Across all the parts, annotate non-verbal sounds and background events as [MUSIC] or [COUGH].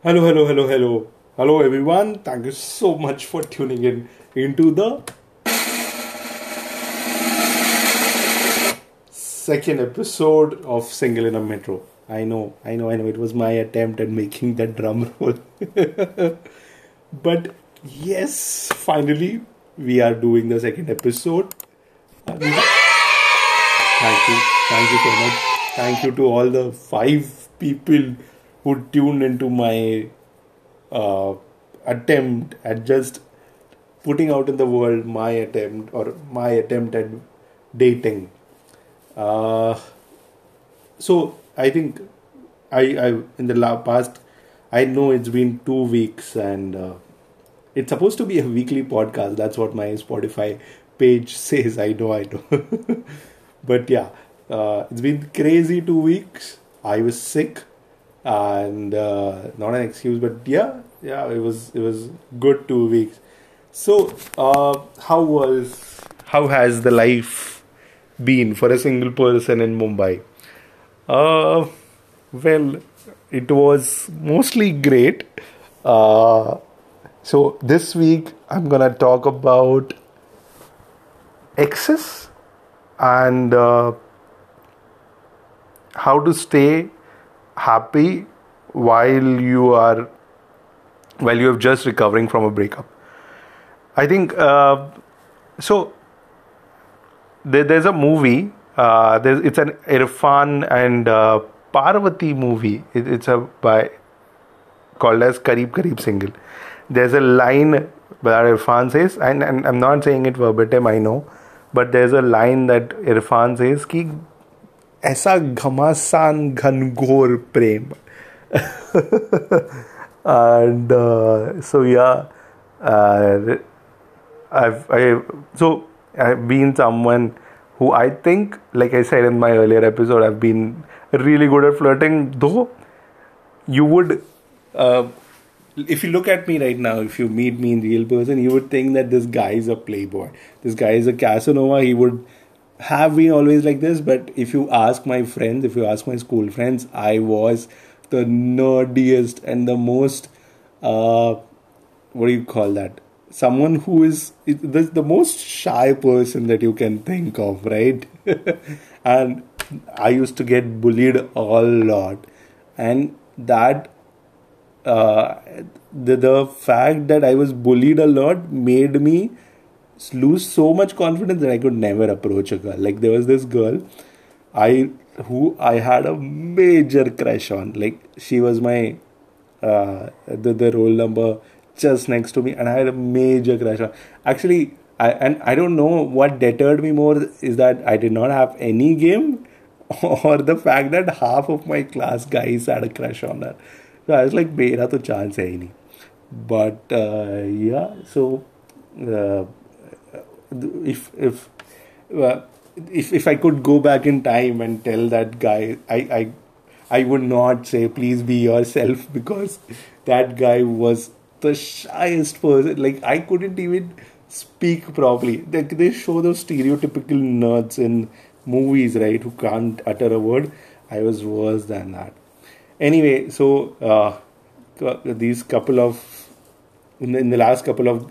Hello, hello, hello, hello. Hello, everyone. Thank you so much for tuning in into the second episode of Single in a Metro. I know, I know, I know. It was my attempt at making that drum roll. [LAUGHS] but yes, finally, we are doing the second episode. Thank you. Thank you so much. Thank you to all the five people who tuned into my uh, attempt at just putting out in the world my attempt or my attempt at dating. Uh, so I think I, I in the la- past I know it's been two weeks and uh, it's supposed to be a weekly podcast. That's what my Spotify page [LAUGHS] says. I know, I know. [LAUGHS] but yeah, uh, it's been crazy two weeks. I was sick and uh, not an excuse but yeah yeah it was it was good two weeks. So uh, how was how has the life been for a single person in mumbai? Uh, well it was mostly great. Uh, so this week i'm gonna talk about excess and uh, how to stay happy while you are while you are just recovering from a breakup. I think uh, so there, there's a movie uh, there's, it's an Irrfan and uh, Parvathy movie. It, it's a by called as Qarib Qarib Singlle there's a line that Irrfan says and, and i'm not saying it verbatim i know but there's a line that Irrfan says ki ऐसा घमासान घनघोर प्रेम [LAUGHS] and uh, so yeah uh, I've I so I've been someone who I think like I said in my earlier episode I've been really good at flirting though you would uh, if you look at me right now if you meet me in real person you would think that this guy is a playboy this guy is a casanova he would have been always like this, but if you ask my friends, if you ask my school friends, I was the nerdiest and the most, uh, what do you call that? Someone who is the, the most shy person that you can think of, right? [LAUGHS] and I used to get bullied a lot, and that uh, the the fact that I was bullied a lot made me lose so much confidence that I could never approach a girl. Like there was this girl, I who I had a major crush on. Like she was my uh, the the roll number just next to me, and I had a major crush on. Actually, I and I don't know what deterred me more is that I did not have any game, [LAUGHS] or the fact that half of my class guys had a crush on her. So I was like, "Mera to chance hai nahi." But uh, yeah, so. Uh, if if uh, if if I could go back in time and tell that guy, I I I would not say please be yourself [LAUGHS] because that guy was the shyest person. Like I couldn't even speak properly. They they show those stereotypical nerds in movies, right, who can't utter a word. I was worse than that. Anyway, so uh, these couple of in the, in the last couple of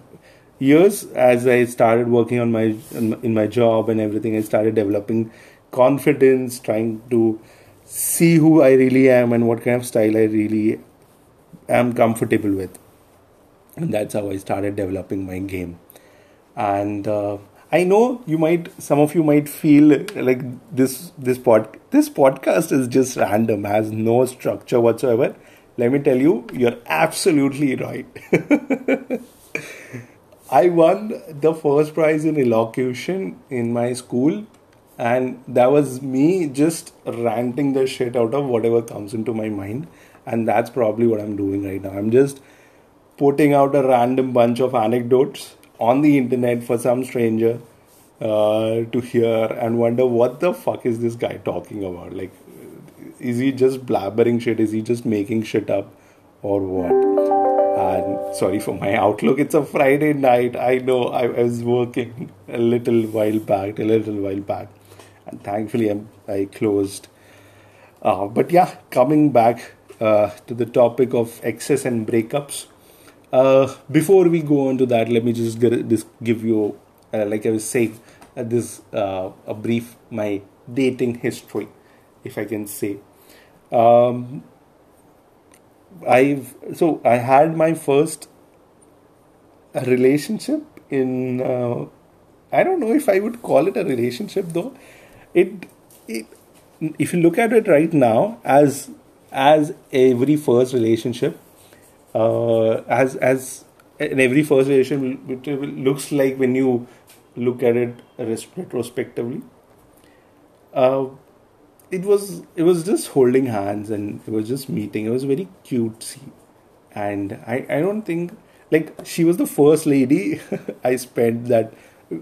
years as I started working on my in my job and everything, I started developing confidence, trying to see who I really am and what kind of style I really am comfortable with. And that's how I started developing my game. And uh, I know you might, some of you might feel like this this pod this podcast is just random, has no structure whatsoever. Let me tell you, you're absolutely right. [LAUGHS] I won the first prize in elocution in my school, and that was me just ranting the shit out of whatever comes into my mind. And that's probably what I'm doing right now. I'm just putting out a random bunch of anecdotes on the internet for some stranger uh, to hear and wonder what the fuck is this guy talking about? Like, is he just blabbering shit? Is he just making shit up or what? Sorry for my outlook. It's a Friday night. I know I, was working a little while back, a little while back, and thankfully I'm, I closed. Uh, but yeah, coming back uh, to the topic of excess and breakups. Uh, before we go on to that, let me just get, this, give you, uh, like I was saying, uh, this uh, a brief my dating history, if I can say. Um, I've so I had my first relationship in. Uh, I don't know if I would call it a relationship though. It, it if you look at it right now as as every first relationship uh, as as in every first relationship looks like when you look at it retrospectively uh, it was it was just holding hands and it was just meeting it was very cutesy and i i don't think like she was the first lady [LAUGHS] i spent that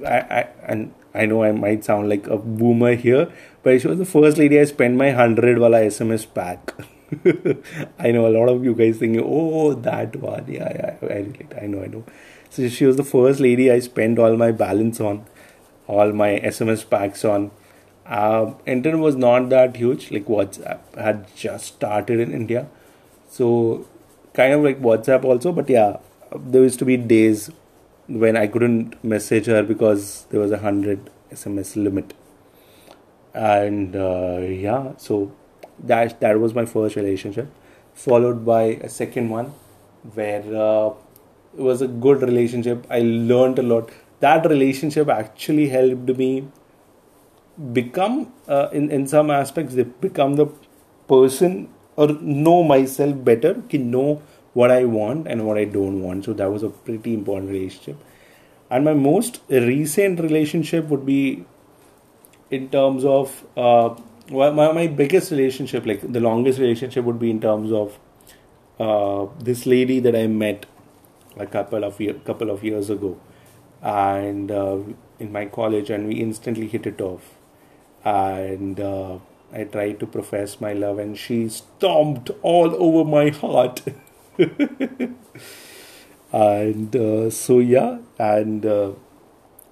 I, I and I know I might sound like a boomer here, but she was the first lady I spent my 100 wala SMS pack. [LAUGHS] I know a lot of you guys thinking, oh, that one. Yeah, yeah, I. I know, I know. So she was the first lady I spent all my balance on, all my SMS packs on. Uh, internet was not that huge. Like WhatsApp had just started in India, so kind of like WhatsApp also. But yeah, there used to be days when I couldn't message her because there was a hundred SMS limit. And uh, yeah, so that that was my first relationship, followed by a second one, where uh, it was a good relationship. I learned a lot. That relationship actually helped me become, uh, in in some aspects, they become the person or know myself better. Can know what I want and what I don't want. So that was a pretty important relationship. And my most recent relationship would be in terms of uh, my, my biggest relationship, like the longest relationship, would be in terms of uh, this lady that I met a couple of year, couple of years ago, and uh, in my college, and we instantly hit it off, and uh, I tried to profess my love, and she stomped all over my heart. [LAUGHS] and uh, so yeah. And uh,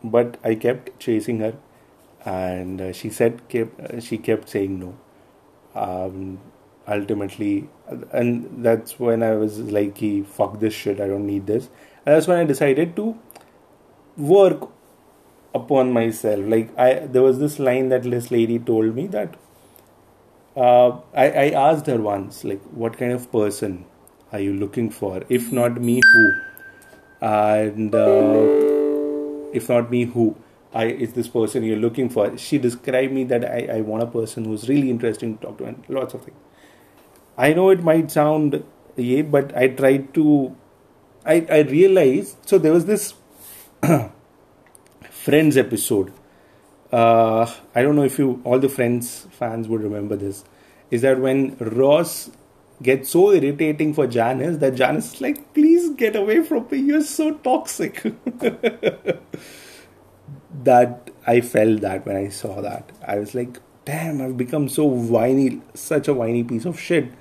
but i kept chasing her. And uh, she said kept she kept saying no. Um, ultimately and that's when i was like fuck this shit. I don't need this. And that's when i decided to work upon myself like i there was this line that this lady told me that uh, I, I asked her once like what kind of person are you looking for? If not me, who? And uh, if not me, who? I is this person you're looking for? She described me that I, I want a person who's really interesting to talk to and lots of things. I know it might sound yeah, but I tried to. I I realized so there was this [CLEARS THROAT] Friends episode. Uh, I don't know if you all the Friends fans would remember this. Is that when Ross gets so irritating for Janice that Janice is like, please get away from me, you're so toxic. [LAUGHS] that I felt that when I saw that. I was like, damn, I've become so whiny, such a whiny piece of shit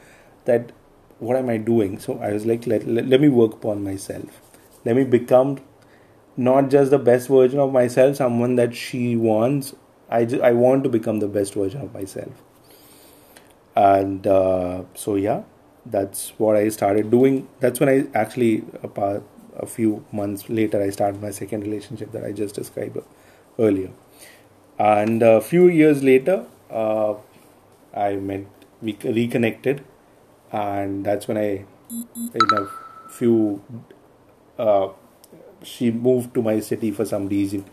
that what am I doing? So I was like, let, let, let me work upon myself. Let me become not just the best version of myself, someone that she wants. I, just, I want to become the best version of myself. And uh, so yeah that's what i started doing. That's when i actually a, a few months later i started my second relationship that i just described earlier. And a few years later uh, i met we reconnected. And that's when i in a few uh, she moved to my city for some reason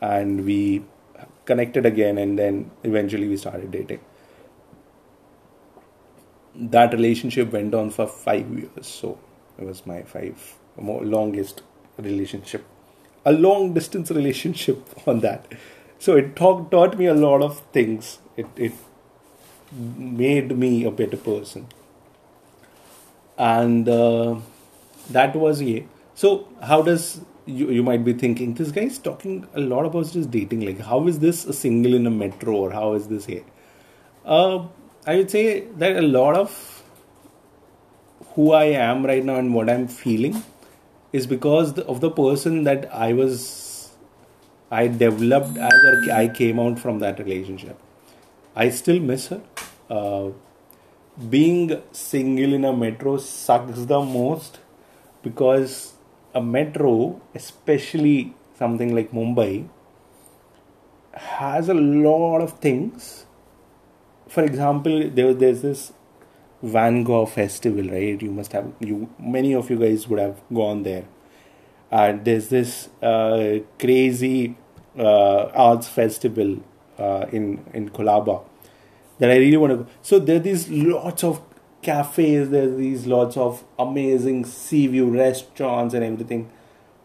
and we connected again and then eventually we started dating that relationship went on for five years. So it was my five longest relationship, a long distance relationship [LAUGHS] on that. So it taught taught me a lot of things. It it made me a better person, and uh, that was yeah. So how does you, you might be thinking this guy is talking a lot about just dating like how is this a single in a metro or how is this here uh, I would say that a lot of who I am right now and what I'm feeling is because of the person that I was, I developed as or I came out from that relationship. I still miss her. Uh, being single in a metro sucks the most because a metro, especially something like Mumbai, has a lot of things. For example, there, there's this Van Gogh festival, right? You must have you many of you guys would have gone there. And there's this uh, crazy uh, arts festival uh, in in Colaba that I really want to go. So there are these lots of cafes. There's these lots of amazing sea view restaurants and everything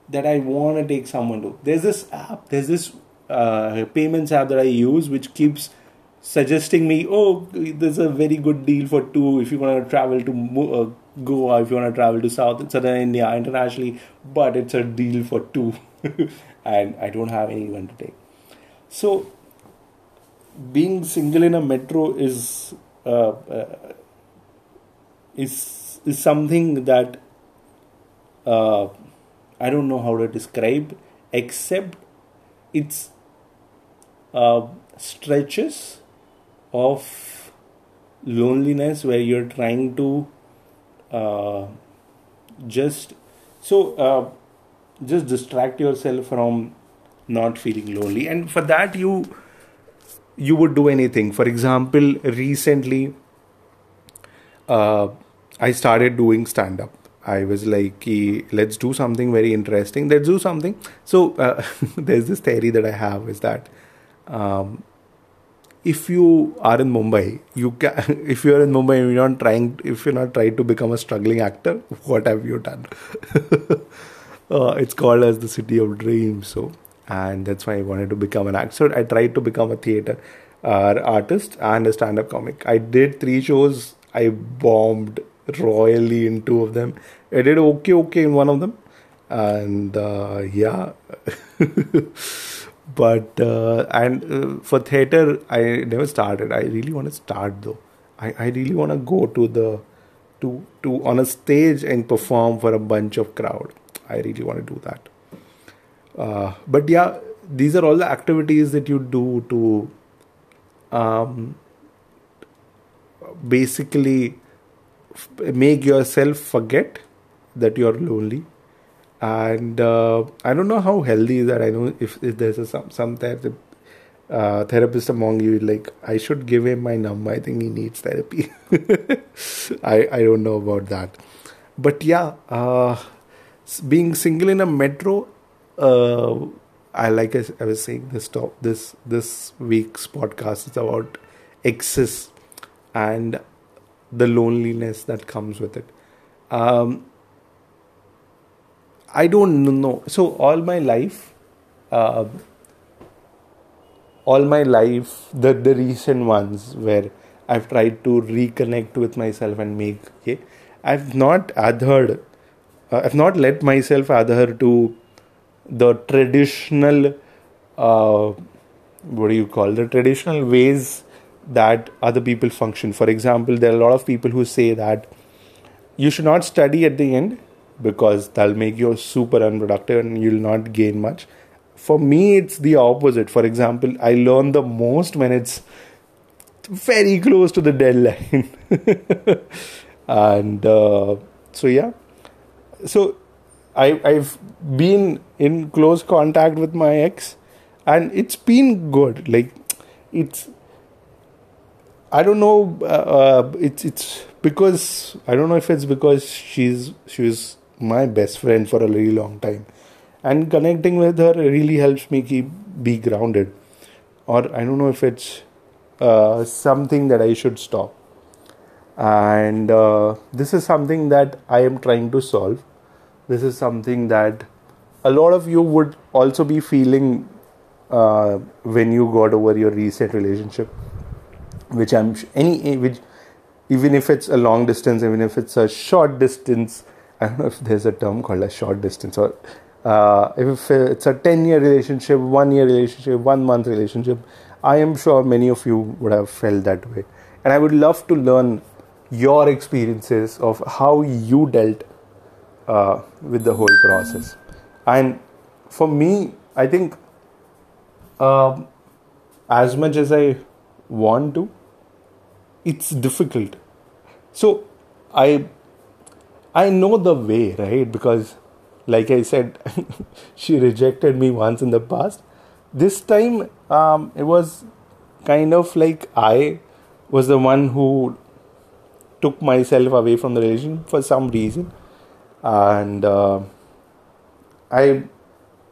that I want to take someone to. There's this app. There's this uh, payments app that I use which keeps suggesting me, oh, there's a very good deal for two if you want to travel to uh, Goa, if you want to travel to South Southern India internationally, but it's a deal for two, [LAUGHS] and I don't have anyone to take. So being single in a metro is uh, uh, is is something that uh, I don't know how to describe, except it's uh, stretches of loneliness where you're trying to uh, just so uh, just distract yourself from not feeling lonely and for that you you would do anything. For example, recently uh, I started doing stand up. I was like, let's do something very interesting. Let's do something. So uh, [LAUGHS] there's this theory that I have is that um, if you are in Mumbai, you can. [LAUGHS] If you are in Mumbai, you're not trying. If you're not trying to become a struggling actor, what have you done? [LAUGHS] uh, it's called as the city of dreams. So and that's why I wanted to become an actor. I tried to become a theater uh, artist and a stand-up comic. I did three shows. I bombed royally in two of them. I did okay, okay in one of them, and uh, yeah. [LAUGHS] but uh, and uh, for theater, I never started. I really want to start though. I, I really want to go to the to to on a stage and perform for a bunch of crowd. I really want to do that. Uh, but yeah, these are all the activities that you do to um, basically make yourself forget that you're lonely. And uh, I don't know how healthy is that. I know if, if there's a, some some therapist, uh, therapist among you, like I should give him my number. I think he needs therapy. [LAUGHS] I I don't know about that, but yeah, uh, being single in a metro uh, I like I, I was saying this top this this week's podcast is about excess and the loneliness that comes with it. Um, I don't know. So all my life, uh, all my life, the the recent ones where I've tried to reconnect with myself and make. Okay, I've not adhered. Uh, I've not let myself adhere to the traditional uh, what do you call the traditional ways that other people function. For example there are a lot of people who say that you should not study at the end because that'll make you super unproductive and you'll not gain much. For me it's the opposite. For example i learn the most when it's very close to the deadline. [LAUGHS] And uh, so yeah. So I, I've been in close contact with my ex, and it's been good. Like, it's I don't know. Uh, uh, it's it's because I don't know if it's because she's she's my best friend for a really long time, and connecting with her really helps me keep be grounded. Or I don't know if it's uh, something that I should stop. And uh, this is something that I am trying to solve this is something that a lot of you would also be feeling uh, when you got over your recent relationship which i'm any which even if it's a long distance even if it's a short distance [LAUGHS] i don't know if there's a term called a short distance or uh, if it's a 10 year relationship one year relationship one month relationship i am sure many of you would have felt that way and i would love to learn your experiences of how you dealt uh, with the whole process. And for me, I think uh, as much as I want to, it's difficult. so I I know the way, right? Because like I said, [LAUGHS] she rejected me once in the past. This time, um, it was kind of like I was the one who took myself away from the relation for some reason, and uh, I,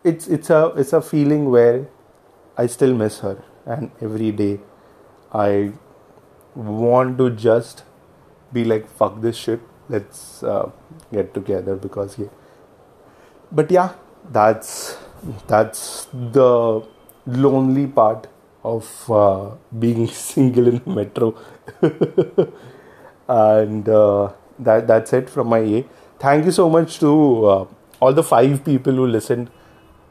it's it's a it's a feeling where I still miss her, and every day I want to just be like fuck this shit. Let's uh, get together because yeah but yeah that's that's the lonely part of uh, being [LAUGHS] single in metro [LAUGHS] and uh, that that's it from my A. Thank you so much to uh, all the five people who listened.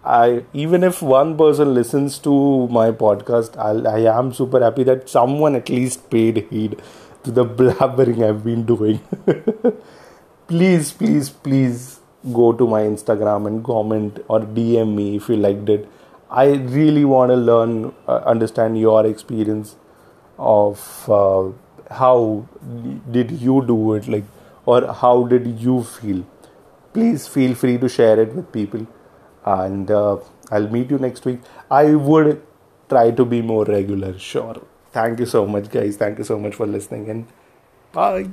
I even if one person listens to my podcast, I'll, I am super happy that someone at least paid heed to the [LAUGHS] blabbering I've been doing. [LAUGHS] please, please, please go to my Instagram and comment or DM me if you liked it. I really want to learn, uh, understand your experience of uh, how did you do it, like, or how did you feel. Please feel free to share it with people, and uh, I'll meet you next week. I would try to be more regular, sure. Thank you so much, guys. Thank you so much for listening, and bye.